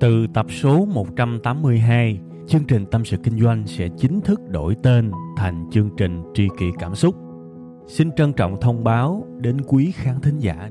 Từ tập số 182, chương trình Tâm sự Kinh doanh sẽ chính thức đổi tên thành chương trình Tri kỷ Cảm xúc. Xin trân trọng thông báo đến quý khán thính giả.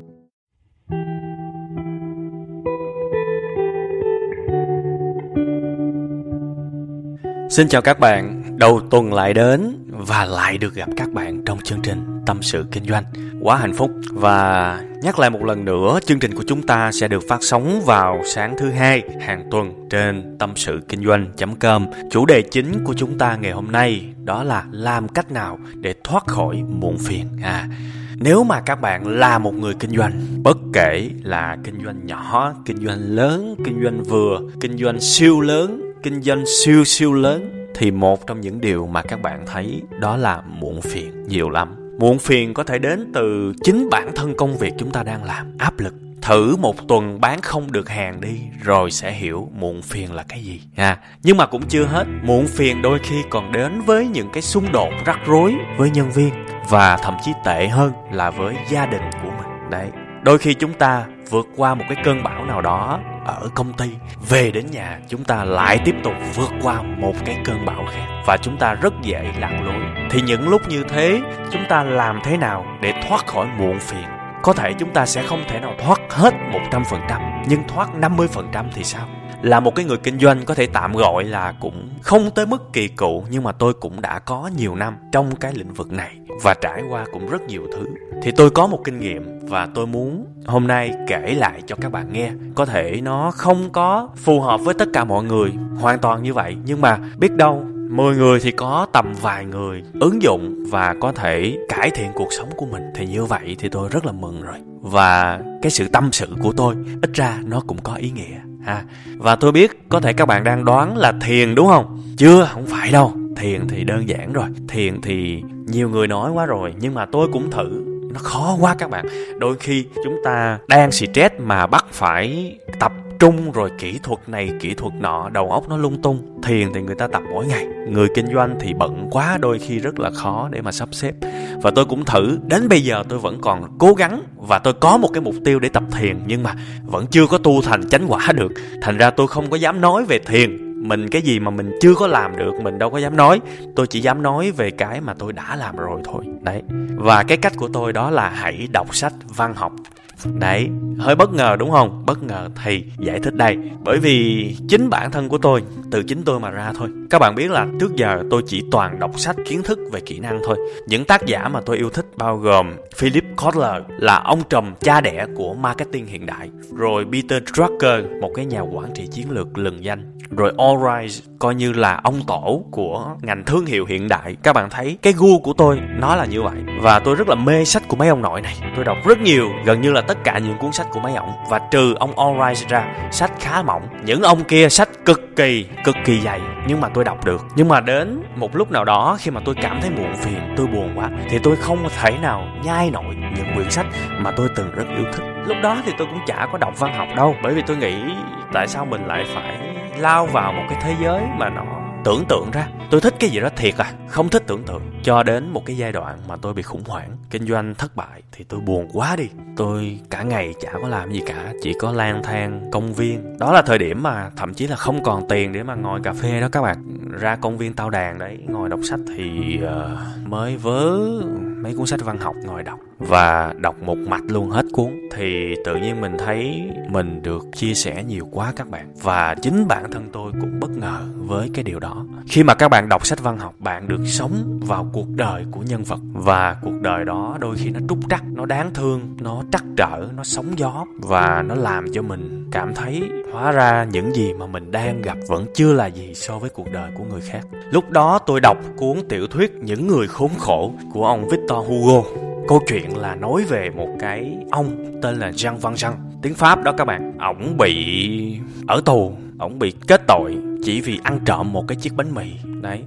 Xin chào các bạn, đầu tuần lại đến và lại được gặp các bạn trong chương trình Tâm sự Kinh doanh. Quá hạnh phúc và nhắc lại một lần nữa, chương trình của chúng ta sẽ được phát sóng vào sáng thứ hai hàng tuần trên tâm sự kinh doanh.com. Chủ đề chính của chúng ta ngày hôm nay đó là làm cách nào để thoát khỏi muộn phiền. À, nếu mà các bạn là một người kinh doanh bất kể là kinh doanh nhỏ kinh doanh lớn kinh doanh vừa kinh doanh siêu lớn kinh doanh siêu siêu lớn thì một trong những điều mà các bạn thấy đó là muộn phiền nhiều lắm muộn phiền có thể đến từ chính bản thân công việc chúng ta đang làm. Áp lực. Thử một tuần bán không được hàng đi, rồi sẽ hiểu muộn phiền là cái gì. À nhưng mà cũng chưa hết. Muộn phiền đôi khi còn đến với những cái xung đột rắc rối với nhân viên và thậm chí tệ hơn là với gia đình của mình. Đấy. Đôi khi chúng ta vượt qua một cái cơn bão nào đó ở công ty, về đến nhà chúng ta lại tiếp tục vượt qua một cái cơn bão khác và chúng ta rất dễ lạc lối thì những lúc như thế, chúng ta làm thế nào để thoát khỏi muộn phiền? Có thể chúng ta sẽ không thể nào thoát hết 100% nhưng thoát 50% thì sao? Là một cái người kinh doanh có thể tạm gọi là cũng không tới mức kỳ cựu, nhưng mà tôi cũng đã có nhiều năm trong cái lĩnh vực này và trải qua cũng rất nhiều thứ. Thì tôi có một kinh nghiệm và tôi muốn hôm nay kể lại cho các bạn nghe. Có thể nó không có phù hợp với tất cả mọi người, hoàn toàn như vậy, nhưng mà biết đâu 10 người thì có tầm vài người ứng dụng và có thể cải thiện cuộc sống của mình. Thì như vậy thì tôi rất là mừng rồi. Và cái sự tâm sự của tôi, ít ra nó cũng có ý nghĩa, ha. Và tôi biết có thể các bạn đang đoán là thiền đúng không? Chưa, không phải đâu. Thiền thì đơn giản rồi. Thiền thì nhiều người nói quá rồi, nhưng mà tôi cũng thử. Nó khó quá các bạn. Đôi khi chúng ta đang stress mà bắt phải tập trung rồi kỹ thuật này, kỹ thuật nọ, đầu óc nó lung tung. Thiền thì người ta tập mỗi ngày. Người kinh doanh thì bận quá, đôi khi rất là khó để mà sắp xếp. Và tôi cũng thử. Đến bây giờ tôi vẫn còn cố gắng và tôi có một cái mục tiêu để tập thiền, nhưng mà vẫn chưa có tu thành chánh quả được. Thành ra tôi không có dám nói về thiền. Mình cái gì mà mình chưa có làm được, mình đâu có dám nói. Tôi chỉ dám nói về cái mà tôi đã làm rồi thôi. Đấy. Và cái cách của tôi đó là hãy đọc sách văn học. Đấy, hơi bất ngờ đúng không? Bất ngờ thì giải thích đây. Bởi vì chính bản thân của tôi, từ chính tôi mà ra thôi. Các bạn biết là trước giờ tôi chỉ toàn đọc sách kiến thức về kỹ năng thôi. Những tác giả mà tôi yêu thích bao gồm Philip Kotler là ông trùm cha đẻ của marketing hiện đại. Rồi Peter Drucker, một cái nhà quản trị chiến lược lừng danh. Rồi Allrise coi như là ông tổ của ngành thương hiệu hiện đại. Các bạn thấy cái gu của tôi nó là như vậy. Và tôi rất là mê sách của mấy ông nội này. Tôi đọc rất nhiều, gần như là tất cả những cuốn sách của mấy ông và trừ ông Allrise ra sách khá mỏng. Những ông kia sách cực kỳ cực kỳ dày. Nhưng mà tôi đọc được. Nhưng mà đến một lúc nào đó khi mà tôi cảm thấy muộn phiền tôi buồn quá thì tôi không thể nào nhai nổi những quyển sách mà tôi từng rất yêu thích. Lúc đó thì tôi cũng chả có đọc văn học đâu bởi vì tôi nghĩ tại sao mình lại phải lao vào một cái thế giới mà nó tưởng tượng ra tôi thích cái gì đó thiệt à không thích tưởng tượng. Cho đến một cái giai đoạn mà tôi bị khủng hoảng kinh doanh thất bại thì tôi buồn quá đi. Tôi cả ngày chả có làm gì cả chỉ có lang thang công viên. Đó là thời điểm mà thậm chí là không còn tiền để mà ngồi cà phê đó các bạn. Ra công viên tao đàn đấy ngồi đọc sách thì uh, mới vớ mấy cuốn sách văn học ngồi đọc và đọc một mạch luôn hết cuốn. Thì tự nhiên mình thấy mình được chia sẻ nhiều quá các bạn. Và chính bản thân tôi cũng bất ngờ với cái điều đó khi mà các bạn đọc sách văn học, bạn được sống vào cuộc đời của nhân vật. Và cuộc đời đó đôi khi nó trúc trắc, nó đáng thương, nó trắc trở, nó sóng gió. Và nó làm cho mình cảm thấy hóa ra những gì mà mình đang gặp vẫn chưa là gì so với cuộc đời của người khác. Lúc đó tôi đọc cuốn tiểu thuyết những người khốn khổ của ông victor hugo. Câu chuyện là nói về một cái ông tên là Jean Valjean. Tiếng Pháp đó các bạn, ổng bị ở tù, ổng bị kết tội chỉ vì ăn trộm một cái chiếc bánh mì. Đấy.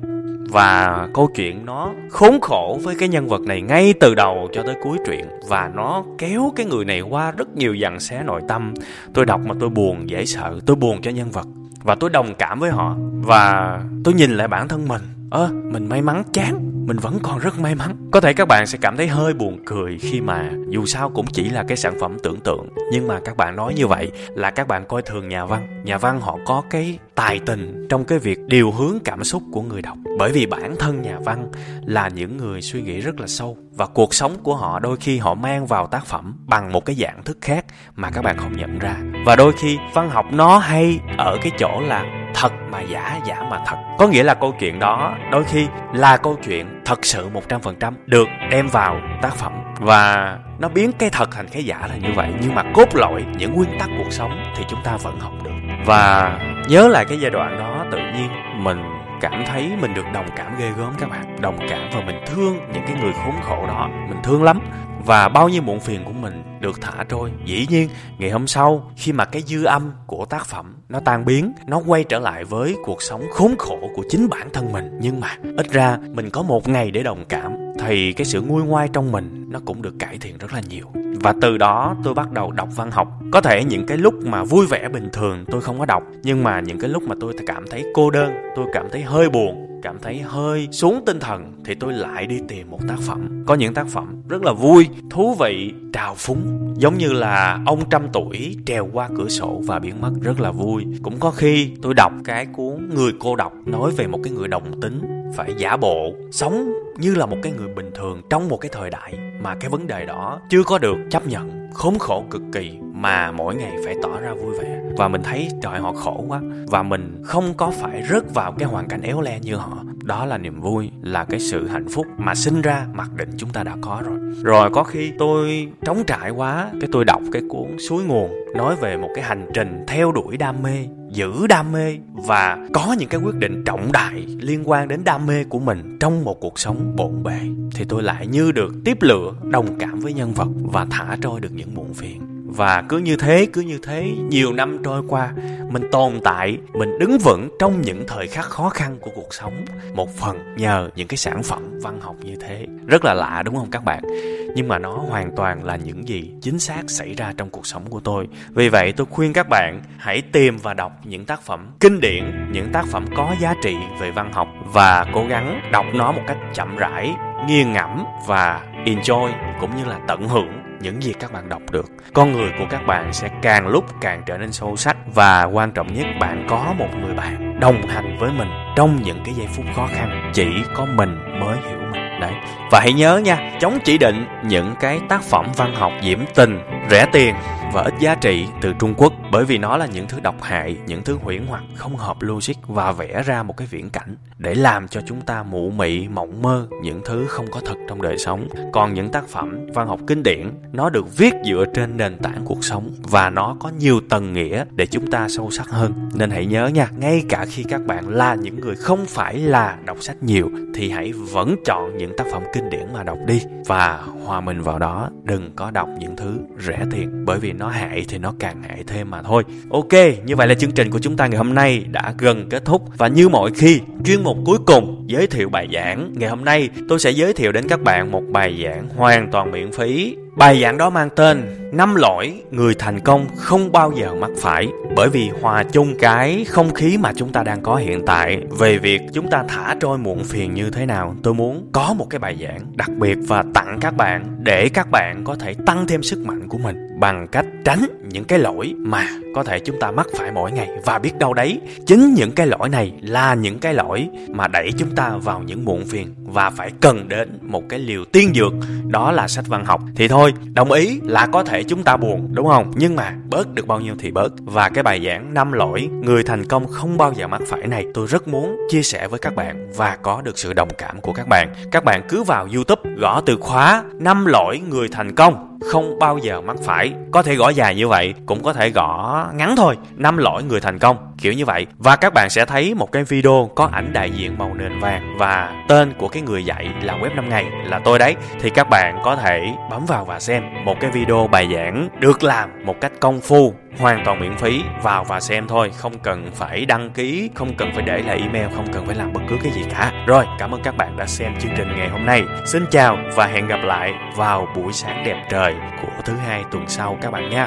Và câu chuyện nó khốn khổ với cái nhân vật này ngay từ đầu cho tới cuối truyện. Và nó kéo cái người này qua rất nhiều dằn xé nội tâm. Tôi đọc mà tôi buồn dễ sợ. Tôi buồn cho nhân vật. Và tôi đồng cảm với họ. Và tôi nhìn lại bản thân mình. Ơ à, mình may mắn chán mình vẫn còn rất may mắn. Có thể các bạn sẽ cảm thấy hơi buồn cười khi mà dù sao cũng chỉ là cái sản phẩm tưởng tượng. Nhưng mà các bạn nói như vậy là các bạn coi thường nhà văn. Nhà văn họ có cái tài tình trong cái việc điều hướng cảm xúc của người đọc. Bởi vì bản thân nhà văn là những người suy nghĩ rất là sâu. Và cuộc sống của họ đôi khi họ mang vào tác phẩm bằng một cái dạng thức khác mà các bạn không nhận ra. Và đôi khi văn học nó hay ở cái chỗ là thật mà giả giả mà thật. Có nghĩa là câu chuyện đó, đôi khi là câu chuyện thật sự 100% được đem vào tác phẩm. Và nó biến cái thật thành cái giả là như vậy. Nhưng mà cốt lõi những nguyên tắc cuộc sống thì chúng ta vẫn học được. Và nhớ lại cái giai đoạn đó, tự nhiên mình cảm thấy mình được đồng cảm ghê gớm các bạn. Đồng cảm và mình thương những cái người khốn khổ đó. Mình thương lắm và bao nhiêu muộn phiền của mình được thả trôi. Dĩ nhiên, ngày hôm sau, khi mà cái dư âm của tác phẩm nó tan biến, nó quay trở lại với cuộc sống khốn khổ của chính bản thân mình. Nhưng mà, ít ra, mình có một ngày để đồng cảm, thì cái sự nguôi ngoai trong mình nó cũng được cải thiện rất là nhiều. Và từ đó, tôi bắt đầu đọc văn học. Có thể những cái lúc mà vui vẻ bình thường tôi không có đọc, nhưng mà những cái lúc mà tôi cảm thấy cô đơn, tôi cảm thấy hơi buồn cảm thấy hơi xuống tinh thần thì tôi lại đi tìm một tác phẩm. Có những tác phẩm rất là vui, thú vị, trào phúng, giống như là ông trăm tuổi trèo qua cửa sổ và biến mất rất là vui. Cũng có khi tôi đọc cái cuốn người cô độc nói về một cái người đồng tính phải giả bộ, sống như là một cái người bình thường trong một cái thời đại mà cái vấn đề đó chưa có được chấp nhận, khốn khổ cực kỳ mà mỗi ngày phải tỏ ra vui vẻ. Và mình thấy trời, họ khổ quá. Và mình không có phải rớt vào cái hoàn cảnh éo le như họ. Đó là niềm vui, là cái sự hạnh phúc mà sinh ra mặc định chúng ta đã có rồi. Rồi có khi tôi trống trải quá, cái tôi đọc cái cuốn suối nguồn, nói về một cái hành trình theo đuổi đam mê, giữ đam mê và có những cái quyết định trọng đại liên quan đến đam mê của mình trong một cuộc sống bộn bề. Thì tôi lại như được tiếp lửa, đồng cảm với nhân vật và thả trôi được những muộn phiền và cứ như thế, cứ như thế, nhiều năm trôi qua, mình tồn tại, mình đứng vững trong những thời khắc khó khăn của cuộc sống. Một phần nhờ những cái sản phẩm văn học như thế. Rất là lạ, đúng không các bạn? Nhưng mà nó hoàn toàn là những gì chính xác xảy ra trong cuộc sống của tôi. Vì vậy tôi khuyên các bạn hãy tìm và đọc những tác phẩm kinh điển, những tác phẩm có giá trị về văn học và cố gắng đọc nó một cách chậm rãi, nghiền ngẫm và enjoy cũng như là tận hưởng những gì các bạn đọc được. Con người của các bạn sẽ càng lúc càng trở nên sâu sắc và quan trọng nhất, bạn có một người bạn đồng hành với mình trong những cái giây phút khó khăn. Chỉ có mình mới hiểu mình. Đấy. Và hãy nhớ nha, chống chỉ định những cái tác phẩm văn học diễm tình, rẻ tiền và ít giá trị từ Trung Quốc bởi vì nó là những thứ độc hại, những thứ huyễn hoặc không hợp logic và vẽ ra một cái viễn cảnh để làm cho chúng ta mụ mị mộng mơ những thứ không có thật trong đời sống. Còn những tác phẩm văn học kinh điển nó được viết dựa trên nền tảng cuộc sống và nó có nhiều tầng nghĩa để chúng ta sâu sắc hơn. Nên hãy nhớ nha, ngay cả khi các bạn là những người không phải là đọc sách nhiều thì hãy vẫn chọn những tác phẩm kinh điển mà đọc đi và hòa mình vào đó, đừng có đọc những thứ rẻ tiền bởi vì nó hại thì nó càng hại thêm mà thôi. Ok, như vậy là chương trình của chúng ta ngày hôm nay đã gần kết thúc và như mọi khi, chuyên mục cuối cùng giới thiệu bài giảng. Ngày hôm nay tôi sẽ giới thiệu đến các bạn một bài giảng hoàn toàn miễn phí Bài giảng đó mang tên năm lỗi người thành công không bao giờ mắc phải bởi vì hòa chung cái không khí mà chúng ta đang có hiện tại về việc chúng ta thả trôi muộn phiền như thế nào tôi muốn có một cái bài giảng đặc biệt và tặng các bạn để các bạn có thể tăng thêm sức mạnh của mình bằng cách tránh những cái lỗi mà có thể chúng ta mắc phải mỗi ngày. Và biết đâu đấy, chính những cái lỗi này là những cái lỗi mà đẩy chúng ta vào những muộn phiền. Và phải cần đến một cái liều tiên dược, đó là sách văn học. Thì thôi, đồng ý là có thể chúng ta buồn, đúng không? Nhưng mà bớt được bao nhiêu thì bớt. Và cái bài giảng năm lỗi, người thành công không bao giờ mắc phải này, tôi rất muốn chia sẻ với các bạn và có được sự đồng cảm của các bạn. Các bạn cứ vào youtube gõ từ khóa năm lỗi người thành công không bao giờ mắc phải. Có thể gõ dài như vậy, cũng có thể gõ ngắn thôi. Năm lỗi người thành công kiểu như vậy. Và các bạn sẽ thấy một cái video có ảnh đại diện màu nền vàng và tên của cái người dạy là web 5 ngày là tôi đấy. Thì các bạn có thể bấm vào và xem một cái video bài giảng được làm một cách công phu, hoàn toàn miễn phí. Vào và xem thôi, không cần phải đăng ký, không cần phải để lại email, không cần phải làm bất cứ cái gì cả. Rồi, cảm ơn các bạn đã xem chương trình ngày hôm nay. Xin chào và hẹn gặp lại vào buổi sáng đẹp trời của thứ hai tuần sau các bạn nha.